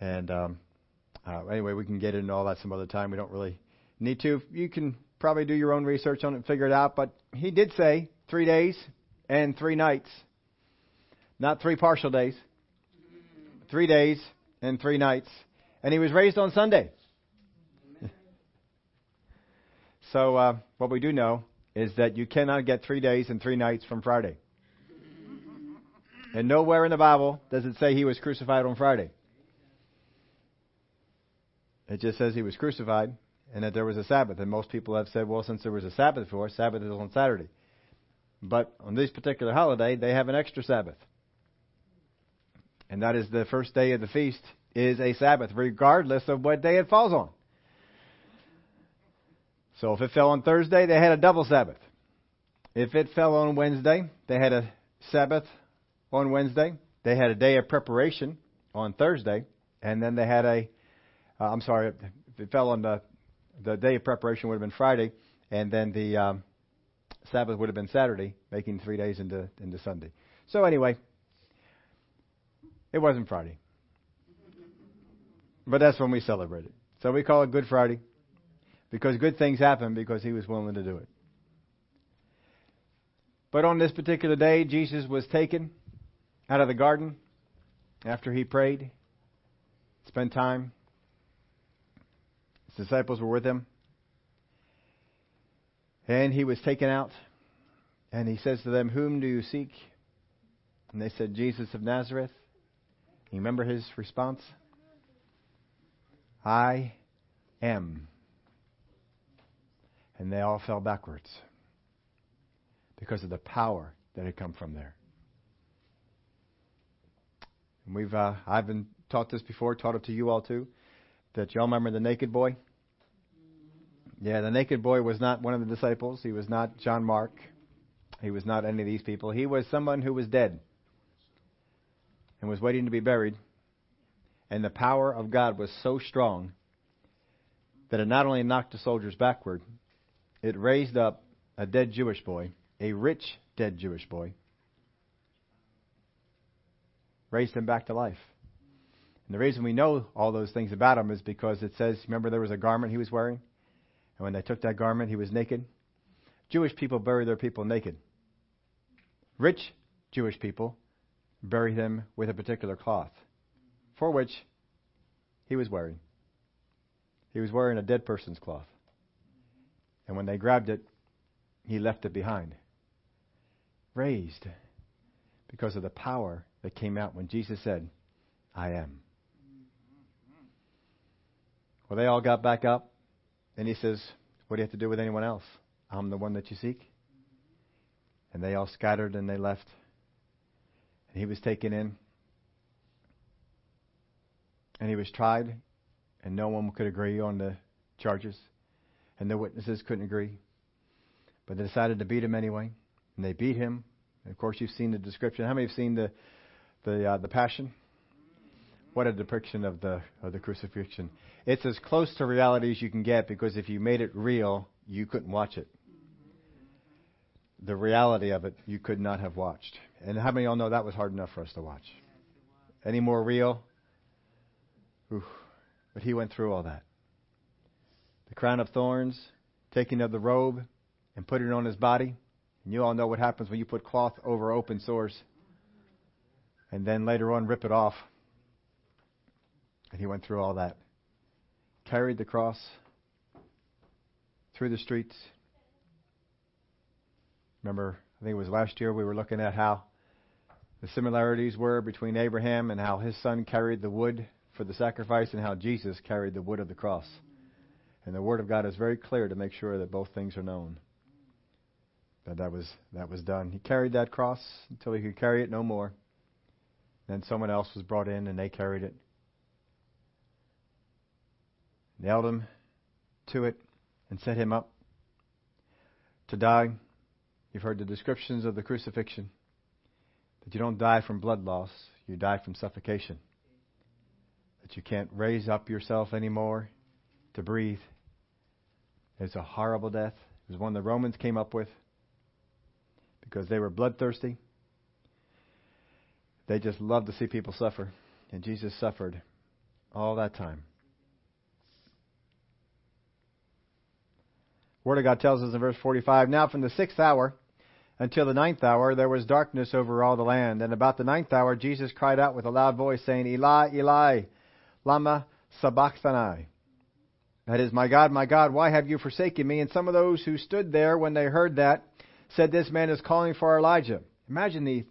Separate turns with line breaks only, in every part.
And um, uh, anyway, we can get into all that some other time. We don't really need to. You can probably do your own research on it and figure it out. But he did say three days and three nights, not three partial days. Three days and three nights. And he was raised on Sunday. so uh, what we do know is that you cannot get three days and three nights from Friday. And nowhere in the Bible does it say he was crucified on Friday. It just says he was crucified and that there was a Sabbath. And most people have said, well, since there was a Sabbath before, Sabbath is on Saturday. But on this particular holiday, they have an extra Sabbath. And that is the first day of the feast is a Sabbath, regardless of what day it falls on. So if it fell on Thursday, they had a double Sabbath. If it fell on Wednesday, they had a Sabbath on Wednesday. They had a day of preparation on Thursday, and then they had a. uh, sorry, if it fell on the the day of preparation would have been Friday, and then the um, Sabbath would have been Saturday, making three days into into Sunday. So anyway, it wasn't Friday, but that's when we celebrate it. So we call it Good Friday. Because good things happen because he was willing to do it. But on this particular day, Jesus was taken out of the garden after he prayed, spent time. His disciples were with him. And he was taken out. And he says to them, Whom do you seek? And they said, Jesus of Nazareth. You remember his response? I am and they all fell backwards because of the power that had come from there. And we've uh, I've been taught this before, taught it to you all too. That y'all remember the naked boy? Yeah, the naked boy was not one of the disciples. He was not John Mark. He was not any of these people. He was someone who was dead and was waiting to be buried. And the power of God was so strong that it not only knocked the soldiers backward, it raised up a dead Jewish boy, a rich dead Jewish boy, raised him back to life. And the reason we know all those things about him is because it says, remember there was a garment he was wearing? And when they took that garment, he was naked. Jewish people bury their people naked. Rich Jewish people bury them with a particular cloth, for which he was wearing. He was wearing a dead person's cloth. And when they grabbed it, he left it behind. Raised because of the power that came out when Jesus said, I am. Well, they all got back up, and he says, What do you have to do with anyone else? I'm the one that you seek. And they all scattered and they left. And he was taken in. And he was tried, and no one could agree on the charges and the witnesses couldn't agree. But they decided to beat him anyway, and they beat him. And of course, you've seen the description. How many have seen the the uh, the Passion? What a depiction of the of the crucifixion! It's as close to reality as you can get because if you made it real, you couldn't watch it. The reality of it, you could not have watched. And how many of y'all know that was hard enough for us to watch? Any more real? Ooh. But he went through all that the crown of thorns, taking of the robe, and putting it on his body. And you all know what happens when you put cloth over open sores. And then later on, rip it off. And he went through all that. Carried the cross through the streets. Remember, I think it was last year we were looking at how the similarities were between Abraham and how his son carried the wood for the sacrifice and how Jesus carried the wood of the cross. And the Word of God is very clear to make sure that both things are known. That that was that was done. He carried that cross until he could carry it no more. Then someone else was brought in and they carried it. Nailed him to it and set him up to die. You've heard the descriptions of the crucifixion. That you don't die from blood loss, you die from suffocation. That you can't raise up yourself anymore to breathe. It's a horrible death. It was one the Romans came up with because they were bloodthirsty. They just loved to see people suffer. And Jesus suffered all that time. Word of God tells us in verse 45 Now from the sixth hour until the ninth hour there was darkness over all the land. And about the ninth hour Jesus cried out with a loud voice, saying, Eli, Eli, Lama Sabachthani. That is, My God, my God, why have you forsaken me? And some of those who stood there when they heard that said, This man is calling for Elijah. Imagine the,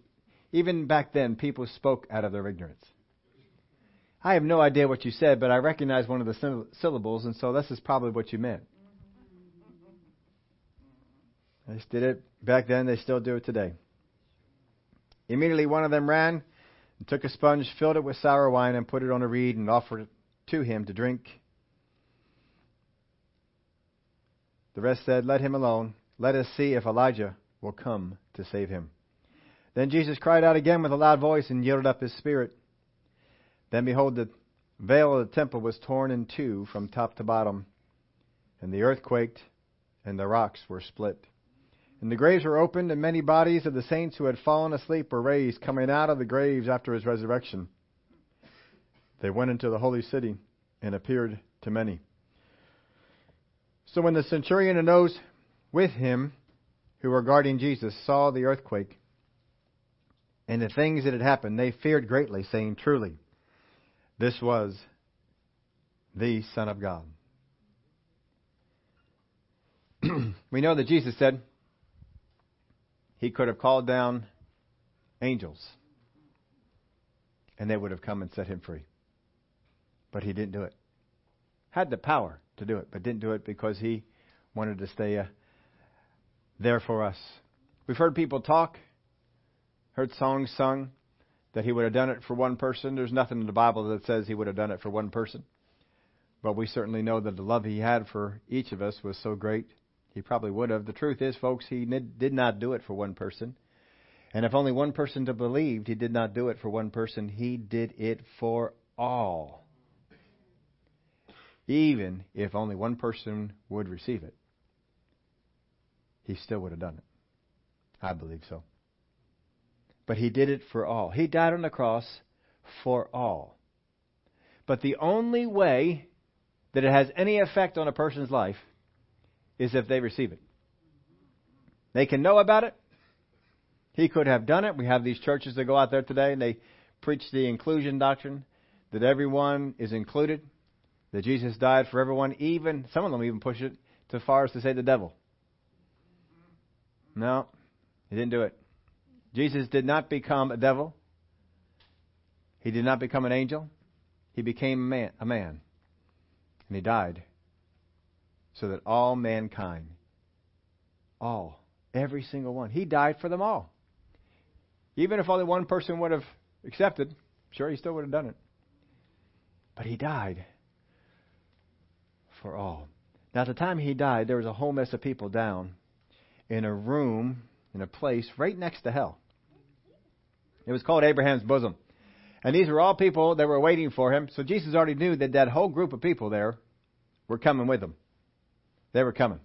even back then, people spoke out of their ignorance. I have no idea what you said, but I recognize one of the syllables, and so this is probably what you meant. They did it back then, they still do it today. Immediately one of them ran and took a sponge, filled it with sour wine, and put it on a reed and offered it to him to drink. The rest said, Let him alone. Let us see if Elijah will come to save him. Then Jesus cried out again with a loud voice and yielded up his spirit. Then behold, the veil of the temple was torn in two from top to bottom, and the earth quaked, and the rocks were split. And the graves were opened, and many bodies of the saints who had fallen asleep were raised, coming out of the graves after his resurrection. They went into the holy city and appeared to many. So when the centurion and those with him who were guarding Jesus saw the earthquake and the things that had happened, they feared greatly, saying, Truly, this was the Son of God. we know that Jesus said, he could have called down angels and they would have come and set him free. But he didn't do it. Had the power to do it, but didn't do it because he wanted to stay uh, there for us. We've heard people talk, heard songs sung that he would have done it for one person. There's nothing in the Bible that says he would have done it for one person. But we certainly know that the love he had for each of us was so great he probably would have. The truth is, folks, he did not do it for one person. And if only one person believed he did not do it for one person, he did it for all. Even if only one person would receive it, he still would have done it. I believe so. But he did it for all. He died on the cross for all. But the only way that it has any effect on a person's life is if they receive it. They can know about it. He could have done it. We have these churches that go out there today and they preach the inclusion doctrine that everyone is included, that Jesus died for everyone, even, some of them even push it to far as to say the devil. No, he didn't do it. Jesus did not become a devil. He did not become an angel. He became a man, a man. And he died so that all mankind, all, every single one, he died for them all. Even if only one person would have accepted, sure, he still would have done it. But he died for all. Now, at the time he died, there was a whole mess of people down in a room, in a place right next to hell. It was called Abraham's bosom. And these were all people that were waiting for him. So Jesus already knew that that whole group of people there were coming with him. They were coming.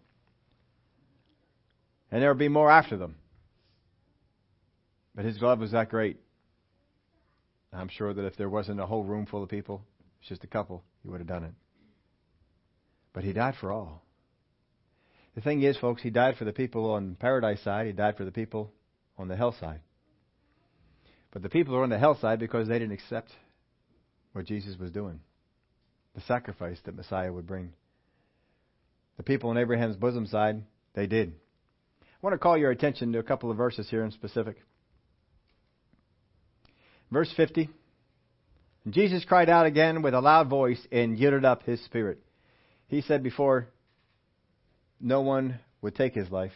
And there would be more after them. But his love was that great. I'm sure that if there wasn't a whole room full of people, it's just a couple, he would have done it. But he died for all. The thing is, folks, he died for the people on paradise side, he died for the people on the hell side. But the people are on the hell side because they didn't accept what Jesus was doing, the sacrifice that Messiah would bring. The people in Abraham's bosom side, they did. I want to call your attention to a couple of verses here in specific. Verse 50. Jesus cried out again with a loud voice and yielded up his spirit. He said before, no one would take his life,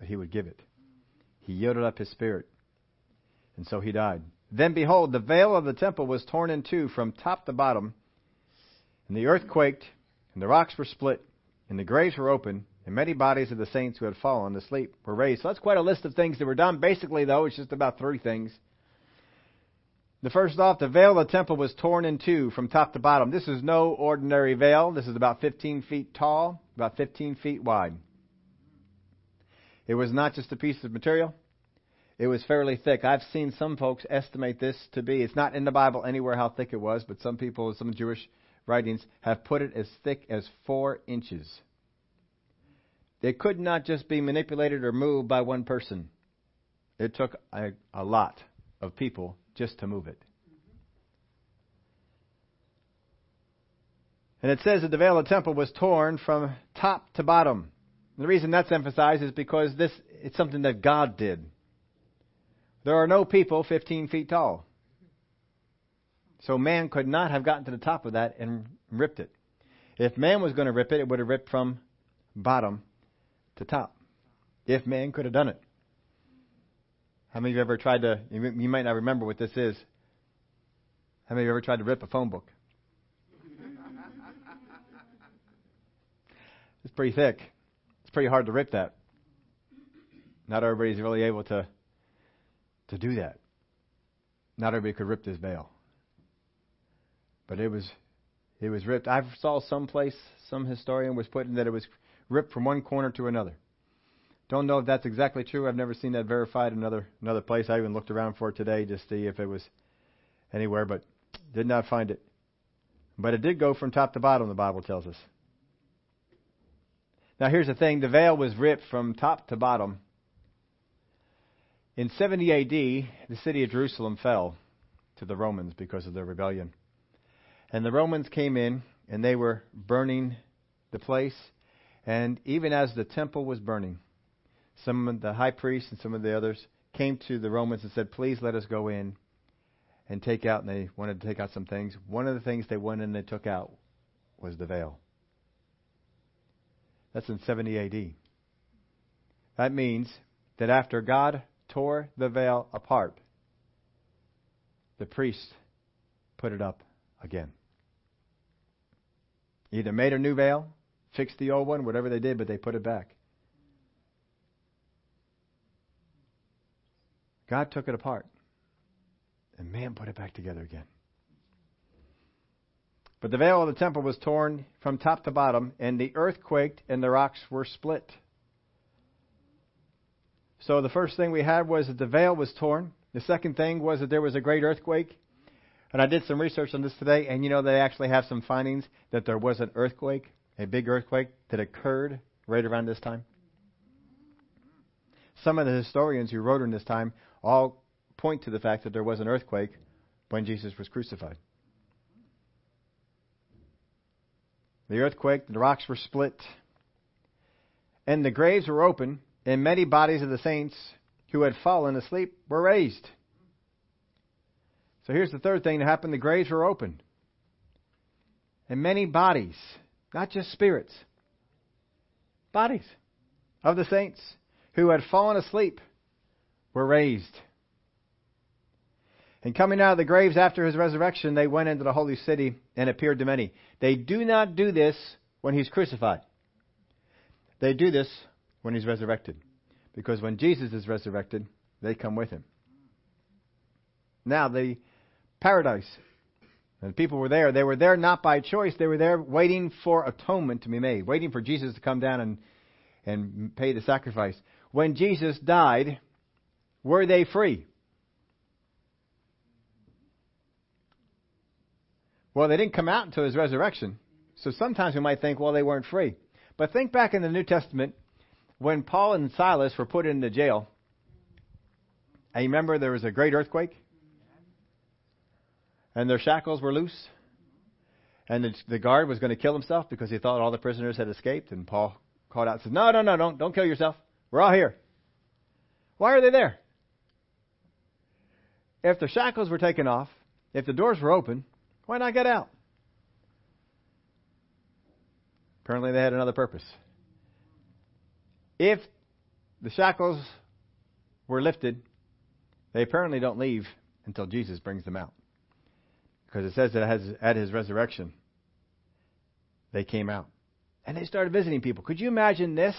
but he would give it. He yielded up his spirit, and so he died. Then behold, the veil of the temple was torn in two from top to bottom, and the earth quaked, and the rocks were split, and the graves were open, and many bodies of the saints who had fallen asleep were raised. So that's quite a list of things that were done. Basically, though, it's just about three things. The first off, the veil of the temple was torn in two from top to bottom. This is no ordinary veil. This is about 15 feet tall, about 15 feet wide. It was not just a piece of material. it was fairly thick. I've seen some folks estimate this to be, it's not in the Bible anywhere how thick it was, but some people, some Jewish writings, have put it as thick as four inches. It could not just be manipulated or moved by one person. It took a, a lot of people just to move it. And it says that the veil of the temple was torn from top to bottom. And the reason that's emphasized is because this it's something that God did. There are no people 15 feet tall. So man could not have gotten to the top of that and ripped it. If man was going to rip it, it would have ripped from bottom to top. If man could have done it. How many of you ever tried to, you might not remember what this is. How many of you ever tried to rip a phone book? It's pretty thick. It's pretty hard to rip that. Not everybody's really able to to do that. Not everybody could rip this veil. But it was it was ripped. I saw some place some historian was putting that it was ripped from one corner to another. Don't know if that's exactly true. I've never seen that verified in another another place. I even looked around for it today to see if it was anywhere, but did not find it. But it did go from top to bottom, the Bible tells us. Now, here's the thing the veil was ripped from top to bottom. In 70 AD, the city of Jerusalem fell to the Romans because of their rebellion. And the Romans came in and they were burning the place. And even as the temple was burning, some of the high priests and some of the others came to the Romans and said, Please let us go in and take out. And they wanted to take out some things. One of the things they went in and they took out was the veil. That's in 70 AD. That means that after God tore the veil apart, the priests put it up again. Either made a new veil, fixed the old one, whatever they did, but they put it back. God took it apart, and man put it back together again. But the veil of the temple was torn from top to bottom, and the earth quaked, and the rocks were split. So the first thing we had was that the veil was torn. The second thing was that there was a great earthquake. And I did some research on this today, and you know they actually have some findings that there was an earthquake, a big earthquake that occurred right around this time. Some of the historians who wrote in this time all point to the fact that there was an earthquake when Jesus was crucified. The earthquake, the rocks were split, and the graves were open, and many bodies of the saints who had fallen asleep were raised. So here's the third thing that happened the graves were opened. And many bodies, not just spirits, bodies of the saints who had fallen asleep were raised. And coming out of the graves after his resurrection, they went into the holy city and appeared to many. They do not do this when he's crucified. They do this when he's resurrected. Because when Jesus is resurrected, they come with him. Now, the paradise, and people were there. They were there not by choice. They were there waiting for atonement to be made, waiting for Jesus to come down and, and pay the sacrifice. When Jesus died, were they free? Well, they didn't come out until his resurrection. So sometimes we might think, well, they weren't free. But think back in the New Testament when Paul and Silas were put into jail. And you remember there was a great earthquake? And their shackles were loose. And the, the guard was going to kill himself because he thought all the prisoners had escaped. And Paul called out and said, No, no, no, don't, don't kill yourself. We're all here. Why are they there? If the shackles were taken off, if the doors were open, why not get out? Apparently, they had another purpose. If the shackles were lifted, they apparently don't leave until Jesus brings them out. Because it says that at his resurrection, they came out. And they started visiting people. Could you imagine this?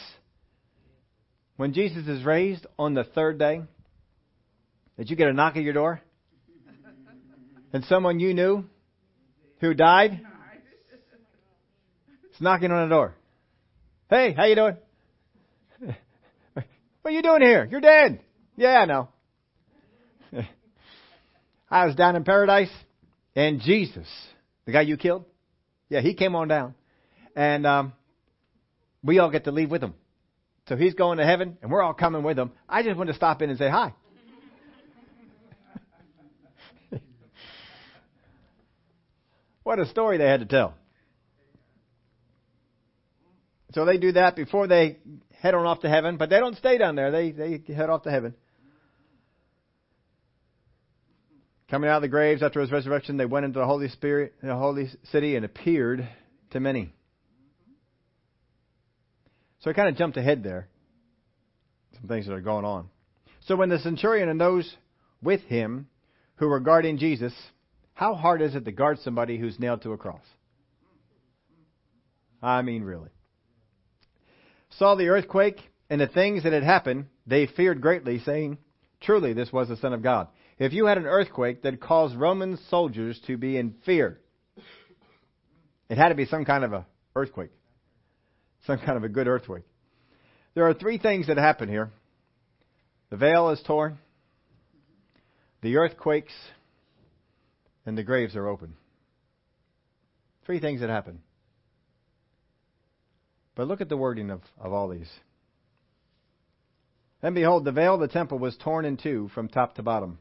When Jesus is raised on the third day, that you get a knock at your door, and someone you knew who died? It's knocking on the door. Hey, how you doing? what are you doing here? You're dead. Yeah, I know. I was down in paradise, and Jesus, the guy you killed, yeah, he came on down, and um, we all get to leave with him. So he's going to heaven, and we're all coming with him. I just want to stop in and say hi. what a story they had to tell. So they do that before they head on off to heaven, but they don't stay down there. They they head off to heaven. Coming out of the graves after his resurrection, they went into the Holy Spirit, the holy city, and appeared to many. So I kind of jumped ahead there. Some things that are going on. So when the centurion and those with him who were guarding Jesus, how hard is it to guard somebody who's nailed to a cross? I mean, really. Saw the earthquake and the things that had happened, they feared greatly, saying, Truly, this was the Son of God. If you had an earthquake that caused Roman soldiers to be in fear, it had to be some kind of a earthquake, some kind of a good earthquake. There are three things that happen here. The veil is torn, the earthquakes, and the graves are open. Three things that happen. But look at the wording of, of all these. And behold, the veil of the temple was torn in two from top to bottom.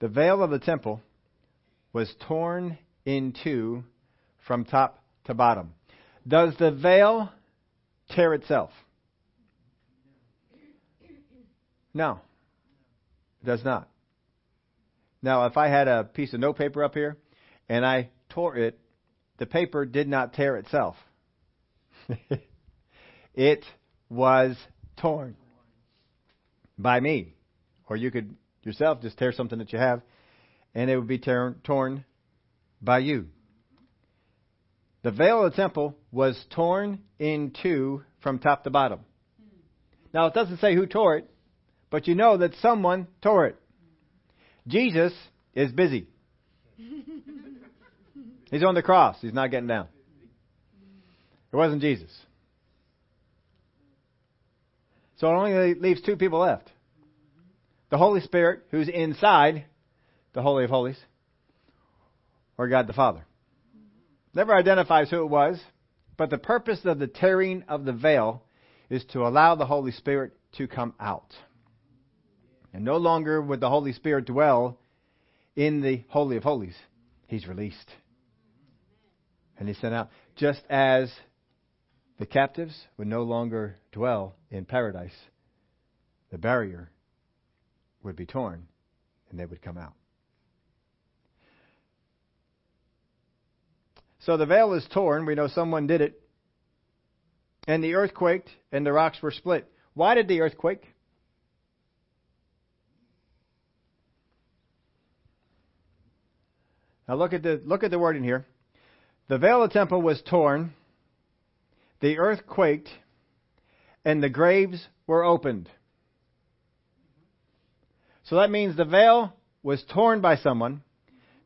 The veil of the temple was torn in two from top to bottom. Does the veil tear itself? No, it does not. Now, if I had a piece of notepaper up here and I tore it, the paper did not tear itself. it was torn by me. Or you could yourself just tear something that you have, and it would be torn by you. The veil of the temple was torn in two from top to bottom. Now, it doesn't say who tore it, but you know that someone tore it. Jesus is busy. He's on the cross. He's not getting down. It wasn't Jesus. So it only leaves two people left the Holy Spirit, who's inside the Holy of Holies, or God the Father. Never identifies who it was, but the purpose of the tearing of the veil is to allow the Holy Spirit to come out. And no longer would the Holy Spirit dwell in the Holy of Holies. He's released. And he's sent out. Just as the captives would no longer dwell in paradise. The barrier would be torn and they would come out. So the veil is torn. We know someone did it. And the earth quaked and the rocks were split. Why did the earth quake? Now look at the look at the wording here. The veil of the temple was torn the earth quaked, and the graves were opened. So that means the veil was torn by someone,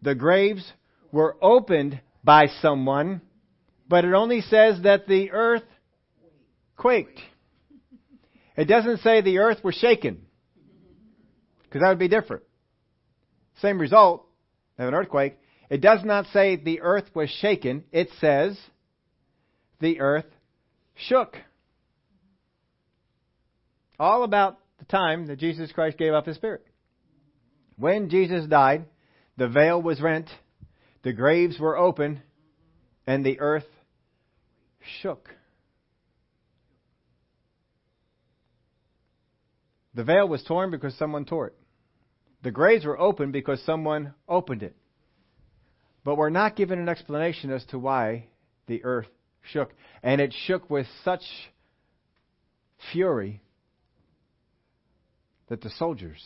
the graves were opened by someone, but it only says that the earth quaked. It doesn't say the earth was shaken, because that would be different. Same result of an earthquake. It does not say the earth was shaken, it says the earth shook. All about the time that Jesus Christ gave up his spirit. When Jesus died, the veil was rent, the graves were open, and the earth shook. The veil was torn because someone tore it. The graves were open because someone opened it. But we're not given an explanation as to why the earth shook. And it shook with such fury that the soldiers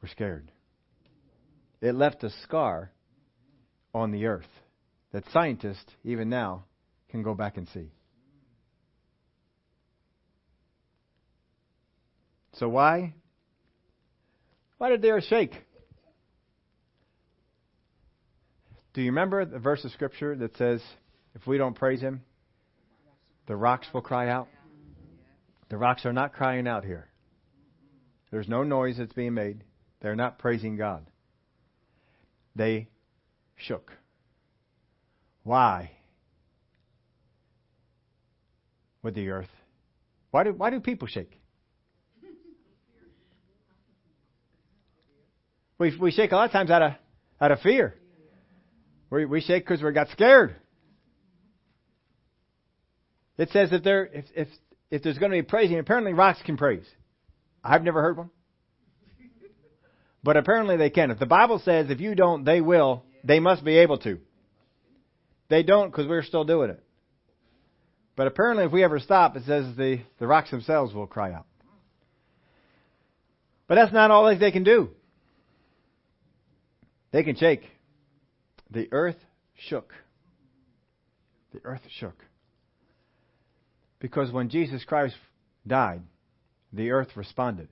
were scared. It left a scar on the earth that scientists, even now, can go back and see. So why? Why did the earth shake? Do you remember the verse of Scripture that says, if we don't praise Him, the rocks will cry out. The rocks are not crying out here. There's no noise that's being made. They're not praising God. They shook. Why? With the earth. Why do, why do people shake? We, we shake a lot of times out of, out of fear. We, we shake because we got scared. It says that there, if, if, if there's going to be praising, apparently rocks can praise. I've never heard one. But apparently they can. If the Bible says if you don't, they will, they must be able to. They don't because we're still doing it. But apparently if we ever stop, it says the, the rocks themselves will cry out. But that's not all they can do. They can shake. The earth shook. The earth shook. Because when Jesus Christ died, the earth responded.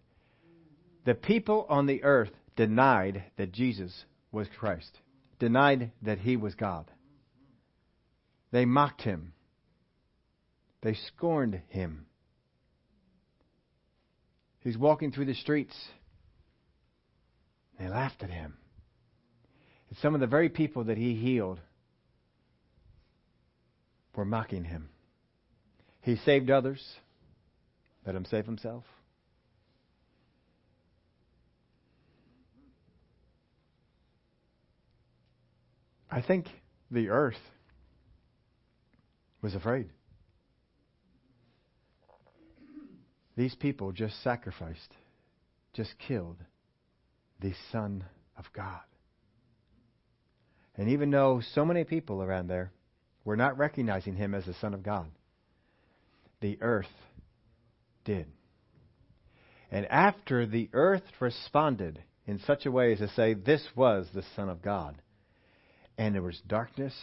The people on the earth denied that Jesus was Christ, denied that he was God. They mocked him, they scorned him. He's walking through the streets. They laughed at him. And some of the very people that he healed were mocking him. He saved others. Let him save himself. I think the earth was afraid. These people just sacrificed, just killed the Son of God. And even though so many people around there were not recognizing him as the Son of God, the earth did. And after the earth responded in such a way as to say, This was the Son of God, and there was darkness,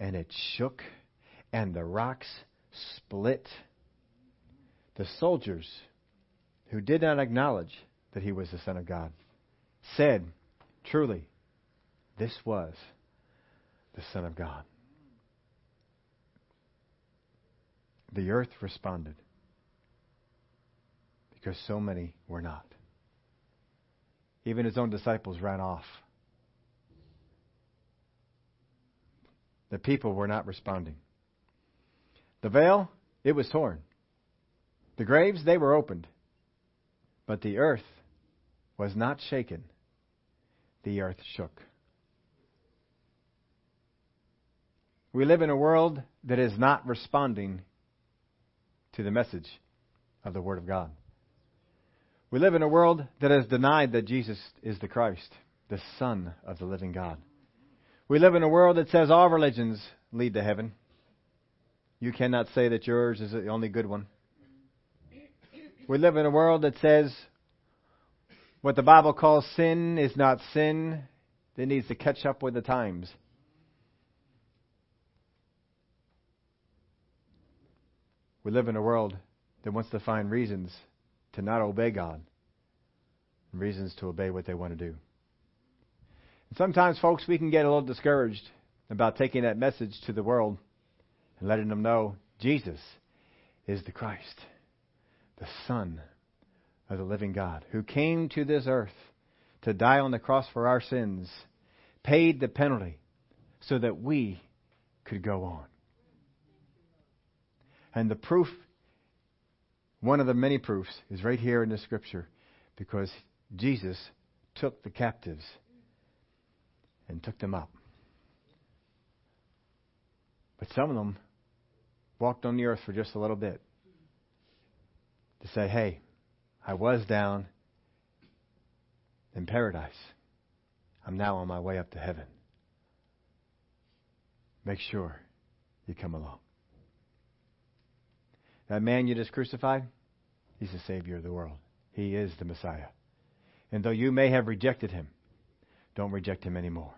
and it shook, and the rocks split. The soldiers who did not acknowledge that he was the Son of God said, Truly, this was the Son of God. The earth responded because so many were not. Even his own disciples ran off. The people were not responding. The veil, it was torn. The graves, they were opened. But the earth was not shaken. The earth shook. We live in a world that is not responding to the message of the Word of God. We live in a world that has denied that Jesus is the Christ, the Son of the living God. We live in a world that says all religions lead to heaven. You cannot say that yours is the only good one. We live in a world that says what the Bible calls sin is not sin. It needs to catch up with the times. We live in a world that wants to find reasons to not obey God, reasons to obey what they want to do. And sometimes, folks, we can get a little discouraged about taking that message to the world and letting them know Jesus is the Christ, the Son of the living God, who came to this earth to die on the cross for our sins, paid the penalty so that we could go on. And the proof, one of the many proofs, is right here in the scripture because Jesus took the captives and took them up. But some of them walked on the earth for just a little bit to say, hey, I was down in paradise. I'm now on my way up to heaven. Make sure you come along. That man you just crucified, he's the Savior of the world. He is the Messiah. And though you may have rejected him, don't reject him anymore.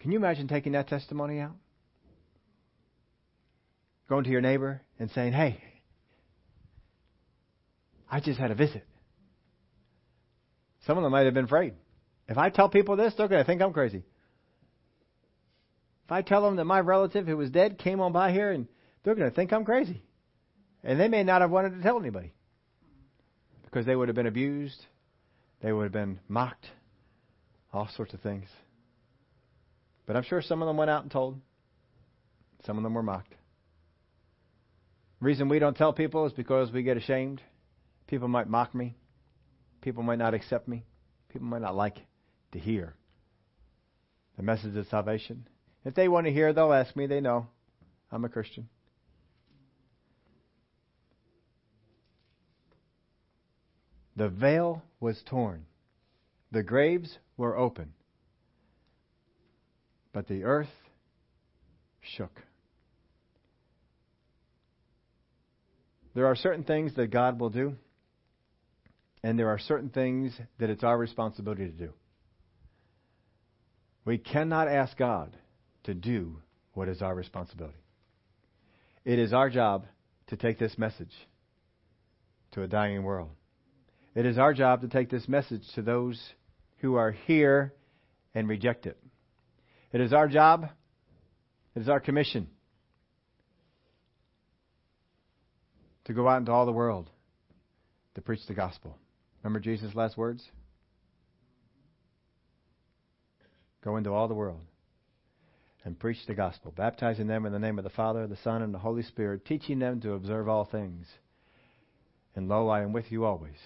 Can you imagine taking that testimony out? Going to your neighbor and saying, Hey, I just had a visit. Some of them might have been afraid. If I tell people this, they're going to think I'm crazy. If I tell them that my relative who was dead came on by here and they're going to think I'm crazy. And they may not have wanted to tell anybody. because they would have been abused, they would have been mocked, all sorts of things. But I'm sure some of them went out and told. Some of them were mocked. The reason we don't tell people is because we get ashamed. People might mock me. People might not accept me. People might not like to hear the message of salvation. If they want to hear, they'll ask me. They know I'm a Christian. The veil was torn. The graves were open. But the earth shook. There are certain things that God will do, and there are certain things that it's our responsibility to do. We cannot ask God to do what is our responsibility. It is our job to take this message to a dying world. It is our job to take this message to those who are here and reject it. It is our job, it is our commission to go out into all the world to preach the gospel. Remember Jesus' last words? Go into all the world and preach the gospel, baptizing them in the name of the Father, the Son, and the Holy Spirit, teaching them to observe all things. And lo, I am with you always,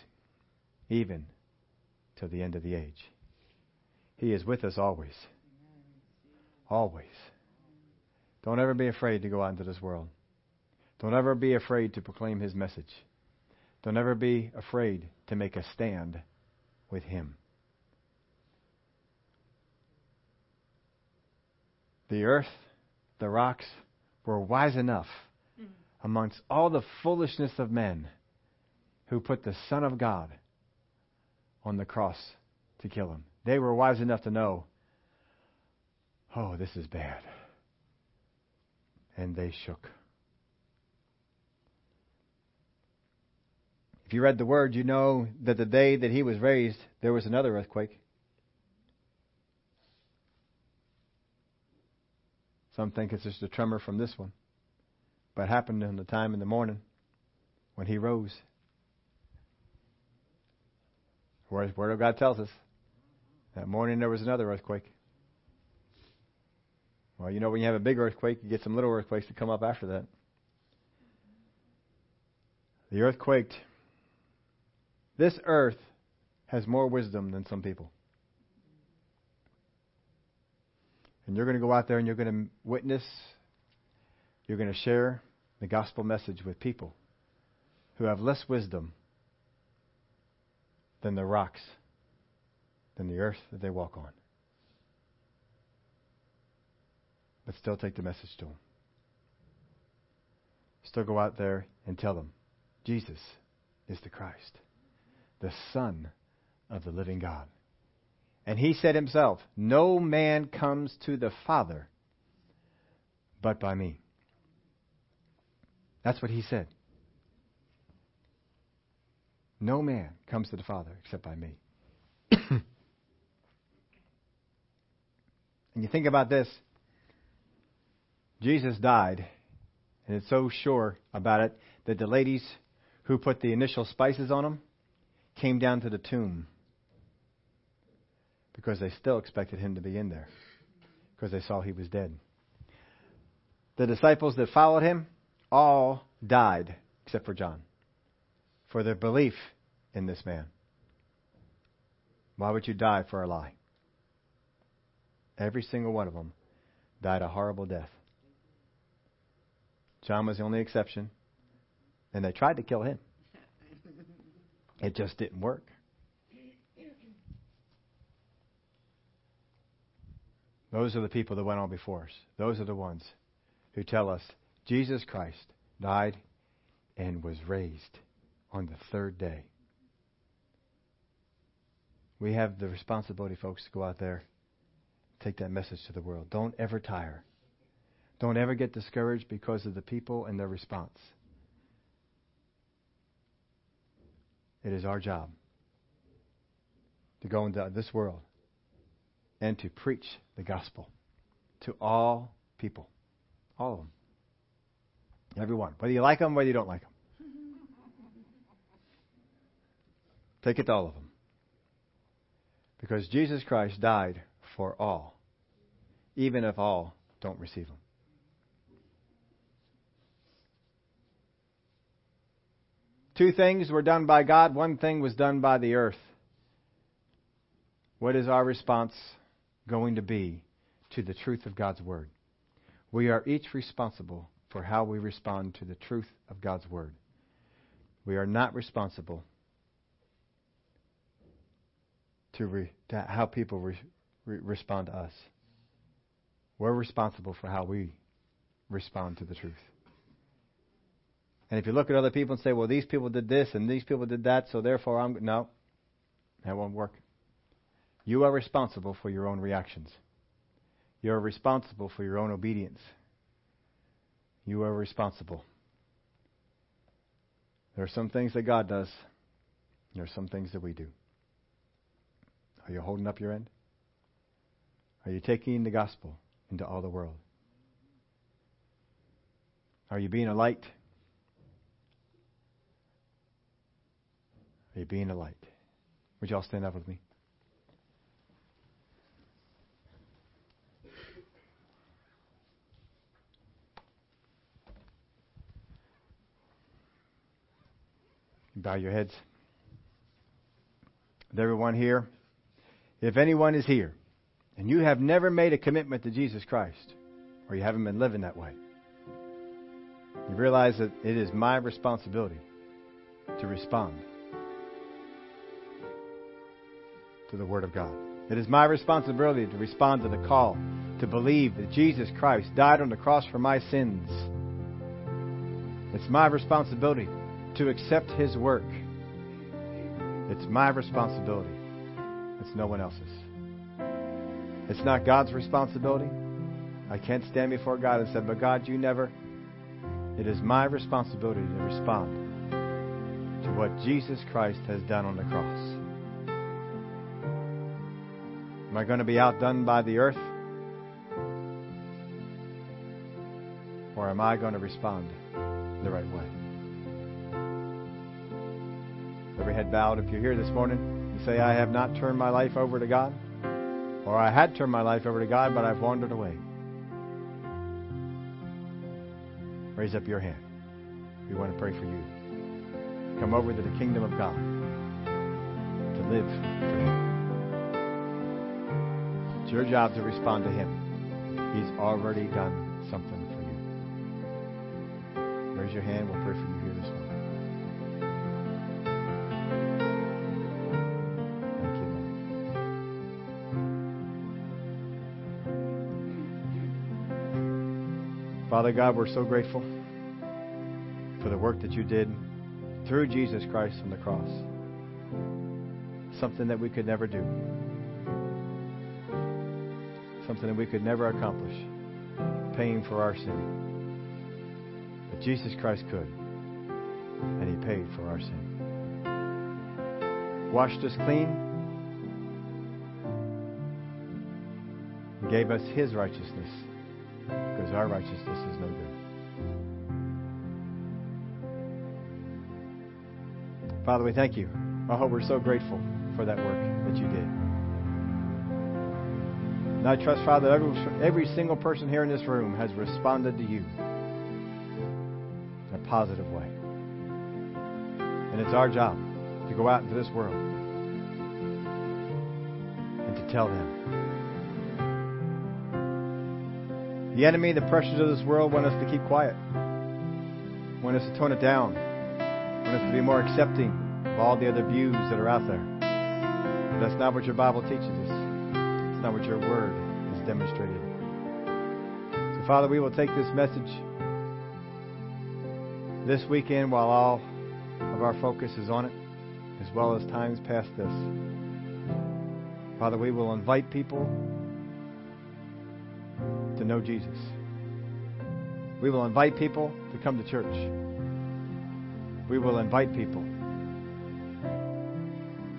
even till the end of the age. He is with us always. Always. Don't ever be afraid to go out into this world. Don't ever be afraid to proclaim His message. Don't ever be afraid to make a stand with Him. The earth, the rocks, were wise enough amongst all the foolishness of men who put the Son of God on the cross to kill him. They were wise enough to know, oh, this is bad. And they shook. If you read the word, you know that the day that he was raised, there was another earthquake. Some think it's just a tremor from this one. But it happened in the time in the morning when he rose. Word, Word of God tells us that morning there was another earthquake. Well, you know, when you have a big earthquake, you get some little earthquakes to come up after that. The earth quaked. This earth has more wisdom than some people. And you're going to go out there and you're going to witness, you're going to share the gospel message with people who have less wisdom than the rocks, than the earth that they walk on. But still take the message to them. Still go out there and tell them Jesus is the Christ, the Son of the living God. And he said himself, No man comes to the Father but by me. That's what he said. No man comes to the Father except by me. and you think about this Jesus died, and it's so sure about it that the ladies who put the initial spices on him came down to the tomb because they still expected him to be in there because they saw he was dead. The disciples that followed him all died except for John for their belief in this man. Why would you die for a lie? Every single one of them died a horrible death. John was the only exception, and they tried to kill him. It just didn't work. Those are the people that went on before us. Those are the ones who tell us Jesus Christ died and was raised on the third day. We have the responsibility, folks, to go out there, take that message to the world. Don't ever tire. Don't ever get discouraged because of the people and their response. It is our job to go into this world and to preach the gospel to all people. All of them. Everyone. Whether you like them, whether you don't like them. Take it to all of them. Because Jesus Christ died for all, even if all don't receive him. Two things were done by God, one thing was done by the earth. What is our response going to be to the truth of God's Word? We are each responsible for how we respond to the truth of God's Word. We are not responsible to, re, to how people re, re, respond to us. We're responsible for how we respond to the truth. And if you look at other people and say, well, these people did this and these people did that, so therefore I'm. No, that won't work. You are responsible for your own reactions. You are responsible for your own obedience. You are responsible. There are some things that God does, there are some things that we do. Are you holding up your end? Are you taking the gospel into all the world? Are you being a light? Are you being a light? Would you all stand up with me? Bow your heads. With everyone here, if anyone is here and you have never made a commitment to Jesus Christ, or you haven't been living that way, you realize that it is my responsibility to respond to the Word of God. It is my responsibility to respond to the call to believe that Jesus Christ died on the cross for my sins. It's my responsibility to accept His work. It's my responsibility. It's no one else's. It's not God's responsibility. I can't stand before God and say, But God, you never. It is my responsibility to respond to what Jesus Christ has done on the cross. Am I going to be outdone by the earth? Or am I going to respond the right way? Every head bowed. If you're here this morning say, I have not turned my life over to God, or I had turned my life over to God, but I've wandered away. Raise up your hand. We want to pray for you. Come over to the kingdom of God to live for Him. It's your job to respond to Him. He's already done something for you. Raise your hand. We'll pray for you Father God, we're so grateful for the work that you did through Jesus Christ on the cross. Something that we could never do. Something that we could never accomplish. Paying for our sin. But Jesus Christ could. And he paid for our sin. Washed us clean. Gave us his righteousness. Because our righteousness is no good. Father, we thank you. I hope we're so grateful for that work that you did. And I trust, Father, every, every single person here in this room has responded to you in a positive way. And it's our job to go out into this world and to tell them. The enemy, the pressures of this world want us to keep quiet, want us to tone it down, want us to be more accepting of all the other views that are out there. But that's not what your Bible teaches us. It's not what your Word has demonstrated. So, Father, we will take this message this weekend while all of our focus is on it, as well as times past this. Father, we will invite people to know Jesus. We will invite people to come to church. We will invite people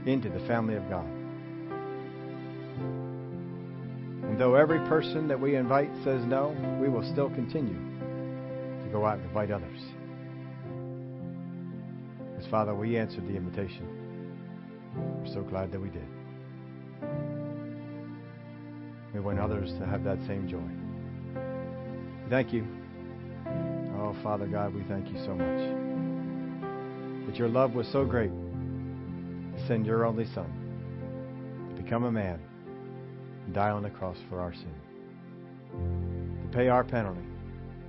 into the family of God. And though every person that we invite says no, we will still continue to go out and invite others. Because, Father, we answered the invitation. We're so glad that we did. We want others to have that same joy. Thank you. Oh, Father God, we thank you so much. That your love was so great to send your only Son to become a man and die on the cross for our sin. To pay our penalty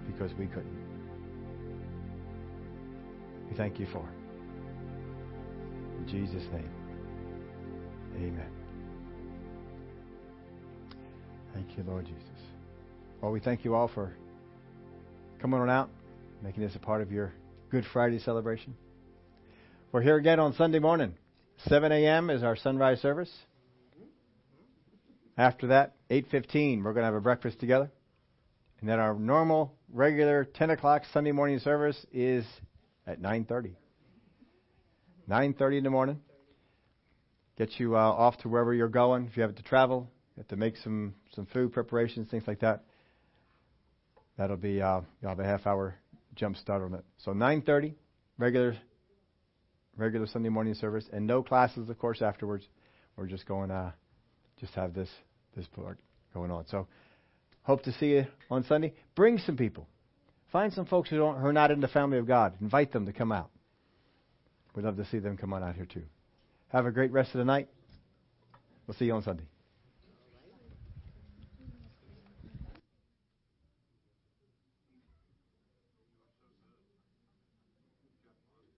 because we couldn't. We thank you for it. In Jesus' name. Amen. Thank you, Lord Jesus. Well, we thank you all for coming on out, making this a part of your Good Friday celebration. We're here again on Sunday morning. 7 a.m. is our sunrise service. After that, 8:15, we're going to have a breakfast together, and then our normal, regular 10 o'clock Sunday morning service is at 9:30. 9:30 in the morning. Get you uh, off to wherever you're going. If you have to travel, you have to make some some food preparations, things like that. That'll be uh, you'll have a half hour jump start on it. So 9:30, regular regular Sunday morning service, and no classes, of course, afterwards. We're just going uh, just have this this part going on. So hope to see you on Sunday. Bring some people. Find some folks who don't who are not in the family of God. Invite them to come out. We'd love to see them come on out here too. Have a great rest of the night. We'll see you on Sunday.